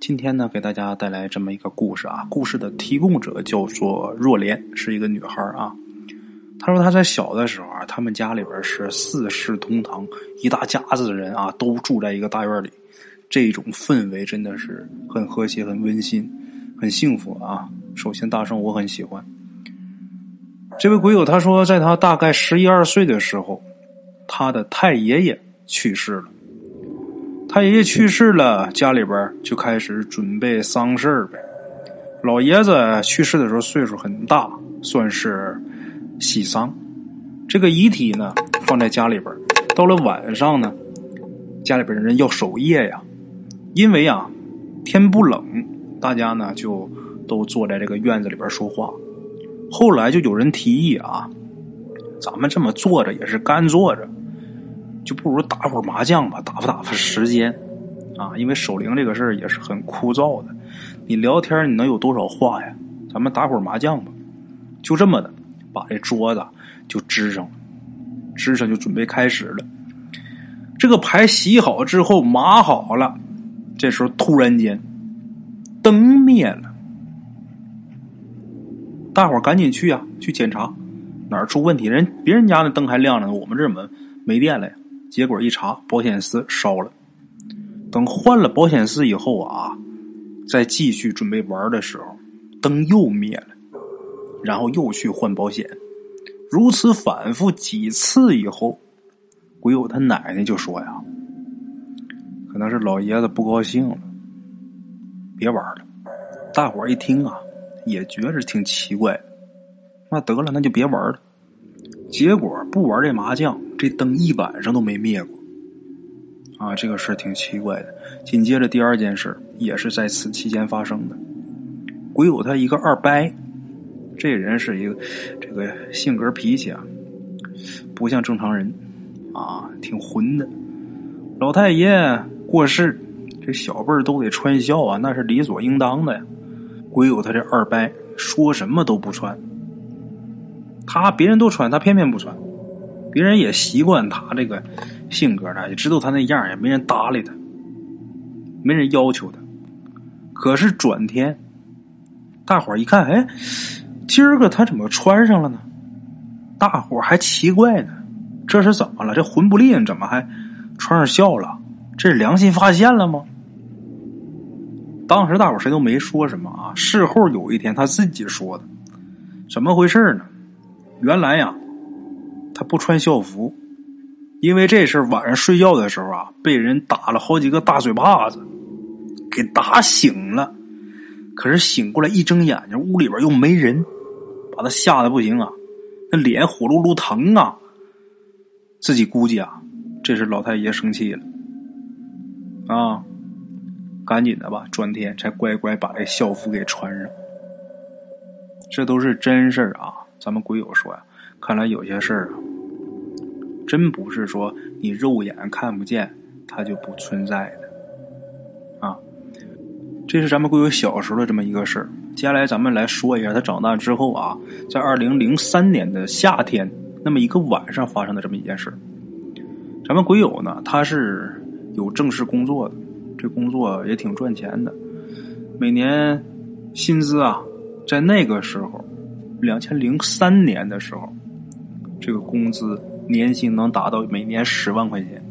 今天呢，给大家带来这么一个故事啊。故事的提供者叫做若莲，是一个女孩啊。她说她在小的时候啊，他们家里边是四世同堂，一大家子的人啊，都住在一个大院里。这种氛围真的是很和谐、很温馨、很幸福啊。首先，大圣我很喜欢。这位鬼友他说，在他大概十一二岁的时候，他的太爷爷去世了。他爷爷去世了，家里边就开始准备丧事呗。老爷子去世的时候岁数很大，算是喜丧。这个遗体呢放在家里边，到了晚上呢，家里边的人要守夜呀。因为啊天不冷，大家呢就都坐在这个院子里边说话。后来就有人提议啊，咱们这么坐着也是干坐着。就不如打会儿麻将吧，打发打发时间，啊，因为守灵这个事儿也是很枯燥的。你聊天你能有多少话呀？咱们打会儿麻将吧。就这么的，把这桌子就支上了，支上就准备开始了。这个牌洗好之后，码好了，这时候突然间灯灭了，大伙儿赶紧去啊，去检查哪儿出问题。人别人家的灯还亮着呢，我们这怎么没电了呀？结果一查，保险丝烧了。等换了保险丝以后啊，再继续准备玩的时候，灯又灭了，然后又去换保险。如此反复几次以后，鬼友他奶奶就说呀：“可能是老爷子不高兴了，别玩了。”大伙一听啊，也觉着挺奇怪。那得了，那就别玩了。结果不玩这麻将，这灯一晚上都没灭过，啊，这个事挺奇怪的。紧接着第二件事也是在此期间发生的。鬼友他一个二伯，这人是一个这个性格脾气啊，不像正常人，啊，挺混的。老太爷过世，这小辈儿都得穿孝啊，那是理所应当的呀。鬼友他这二伯说什么都不穿。他别人都穿，他偏偏不穿。别人也习惯他这个性格了，也知道他那样，也没人搭理他，没人要求他。可是转天，大伙儿一看，哎，今儿个他怎么穿上了呢？大伙儿还奇怪呢，这是怎么了？这魂不吝怎么还穿上孝了？这是良心发现了吗？当时大伙儿谁都没说什么啊。事后有一天他自己说的，怎么回事呢？原来呀，他不穿校服，因为这事晚上睡觉的时候啊，被人打了好几个大嘴巴子，给打醒了。可是醒过来一睁眼睛，屋里边又没人，把他吓得不行啊，那脸火噜噜疼啊。自己估计啊，这是老太爷生气了，啊，赶紧的吧，转天才乖乖把这校服给穿上。这都是真事儿啊。咱们鬼友说呀，看来有些事儿啊，真不是说你肉眼看不见，它就不存在的啊。这是咱们鬼友小时候的这么一个事儿。接下来咱们来说一下他长大之后啊，在二零零三年的夏天，那么一个晚上发生的这么一件事。咱们鬼友呢，他是有正式工作的，这工作也挺赚钱的，每年薪资啊，在那个时候。两千零三年的时候，这个工资年薪能达到每年十万块钱，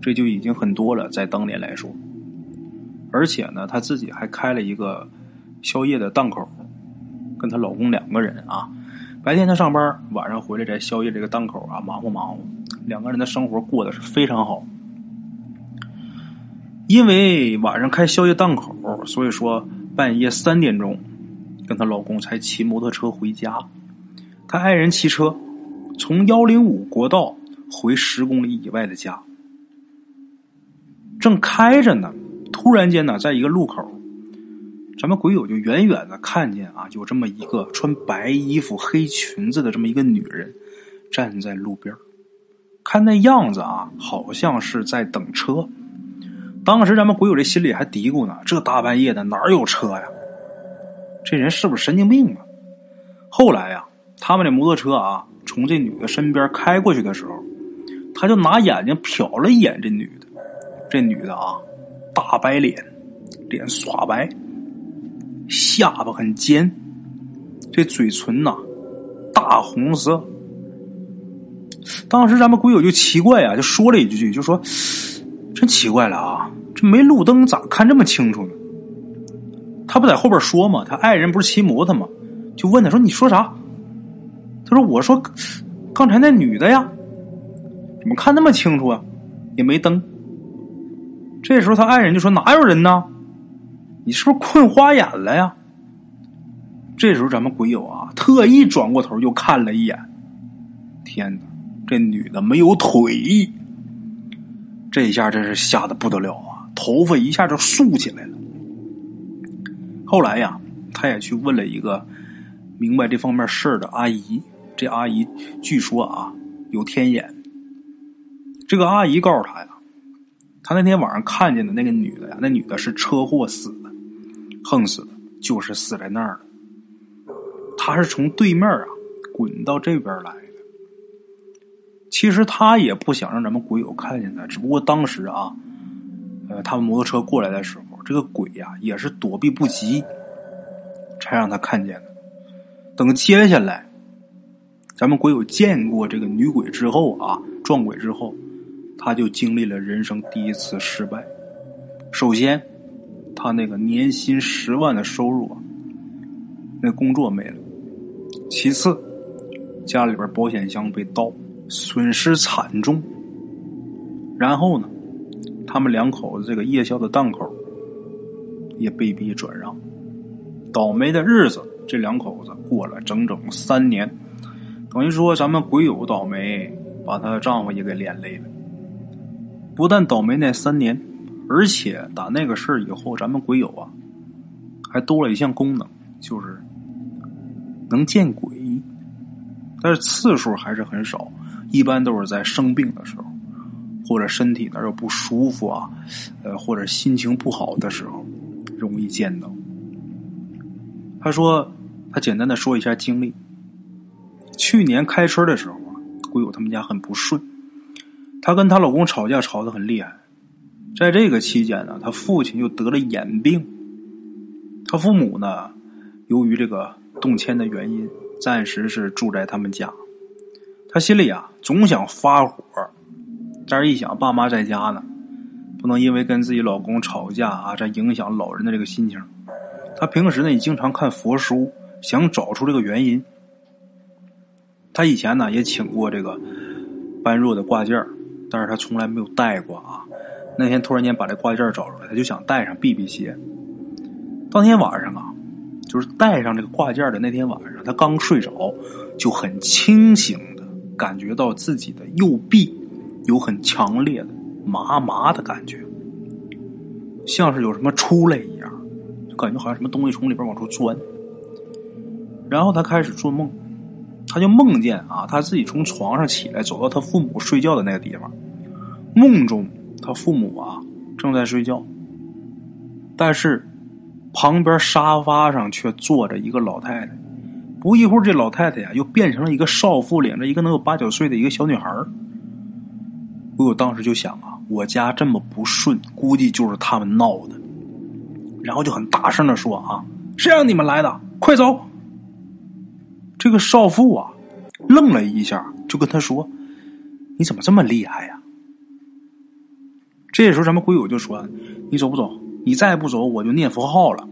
这就已经很多了，在当年来说。而且呢，她自己还开了一个宵夜的档口，跟她老公两个人啊，白天她上班，晚上回来在宵夜这个档口啊忙活忙活，两个人的生活过得是非常好。因为晚上开宵夜档口，所以说半夜三点钟。跟她老公才骑摩托车回家，她爱人骑车从幺零五国道回十公里以外的家，正开着呢，突然间呢，在一个路口，咱们鬼友就远远的看见啊，有这么一个穿白衣服、黑裙子的这么一个女人站在路边看那样子啊，好像是在等车。当时咱们鬼友这心里还嘀咕呢：这大半夜的哪有车呀？这人是不是神经病啊？后来呀，他们的摩托车啊，从这女的身边开过去的时候，他就拿眼睛瞟了一眼这女的。这女的啊，大白脸，脸刷白，下巴很尖，这嘴唇呐大红色。当时咱们鬼友就奇怪啊，就说了一句，就说：“真奇怪了啊，这没路灯咋看这么清楚呢？”他不在后边说吗？他爱人不是骑摩托吗？就问他说：“你说啥？”他说：“我说刚才那女的呀，怎么看那么清楚啊？也没灯。”这时候他爱人就说：“哪有人呢？你是不是困花眼了呀？”这时候咱们鬼友啊，特意转过头又看了一眼，天哪！这女的没有腿，这一下真是吓得不得了啊！头发一下就竖起来了。后来呀，他也去问了一个明白这方面事儿的阿姨。这阿姨据说啊有天眼。这个阿姨告诉他呀，他那天晚上看见的那个女的呀，那女的是车祸死的，横死的，就是死在那儿了。他是从对面啊滚到这边来的。其实他也不想让咱们鬼友看见他，只不过当时啊，呃，他们摩托车过来的时候，这个鬼呀也是躲避不及，才让他看见的。等接下来，咱们鬼友见过这个女鬼之后啊，撞鬼之后，他就经历了人生第一次失败。首先，他那个年薪十万的收入啊，那工作没了；其次，家里边保险箱被盗。损失惨重，然后呢，他们两口子这个夜宵的档口也被逼转让，倒霉的日子，这两口子过了整整三年，等于说咱们鬼友倒霉，把她的丈夫也给连累了。不但倒霉那三年，而且打那个事儿以后，咱们鬼友啊，还多了一项功能，就是能见鬼，但是次数还是很少。一般都是在生病的时候，或者身体哪有不舒服啊，呃，或者心情不好的时候，容易见到。他说，他简单的说一下经历。去年开春的时候啊，鬼友他们家很不顺，她跟她老公吵架吵得很厉害。在这个期间呢，她父亲又得了眼病，她父母呢，由于这个动迁的原因，暂时是住在他们家。她心里啊。总想发火，但是一想爸妈在家呢，不能因为跟自己老公吵架啊，再影响老人的这个心情。她平时呢也经常看佛书，想找出这个原因。他以前呢也请过这个般若的挂件但是他从来没有戴过啊。那天突然间把这挂件找出来，他就想戴上避避邪。当天晚上啊，就是戴上这个挂件的那天晚上，他刚睡着，就很清醒的。感觉到自己的右臂有很强烈的麻麻的感觉，像是有什么出来一样，就感觉好像什么东西从里边往出钻。然后他开始做梦，他就梦见啊，他自己从床上起来，走到他父母睡觉的那个地方。梦中他父母啊正在睡觉，但是旁边沙发上却坐着一个老太太。不一会儿，这老太太呀又变成了一个少妇，领着一个能有八九岁的一个小女孩我当时就想啊，我家这么不顺，估计就是他们闹的。然后就很大声的说啊：“谁让你们来的？快走！”这个少妇啊愣了一下，就跟他说：“你怎么这么厉害呀？”这时候，咱们鬼友就说：“你走不走？你再不走，我就念佛号了。”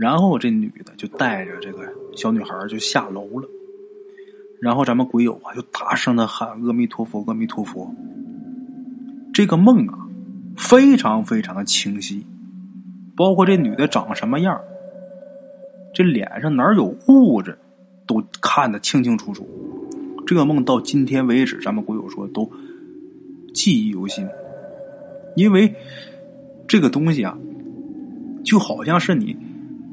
然后这女的就带着这个小女孩就下楼了，然后咱们鬼友啊就大声的喊阿弥陀佛，阿弥陀佛。这个梦啊非常非常的清晰，包括这女的长什么样，这脸上哪有痦子，都看得清清楚楚。这个梦到今天为止，咱们鬼友说都记忆犹新，因为这个东西啊就好像是你。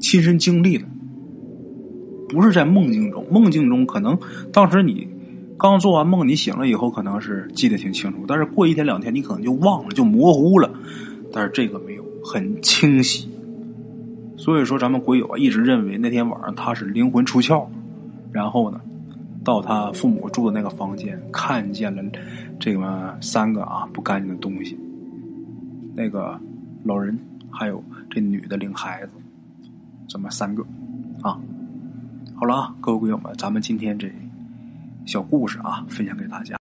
亲身经历的，不是在梦境中。梦境中可能当时你刚做完梦，你醒了以后可能是记得挺清楚，但是过一天两天你可能就忘了，就模糊了。但是这个没有，很清晰。所以说，咱们鬼友啊一直认为那天晚上他是灵魂出窍，然后呢，到他父母住的那个房间，看见了这个三个啊不干净的东西。那个老人还有这女的领孩子，这么三个啊。好了啊，各位鬼友们，咱们今天这小故事啊，分享给大家。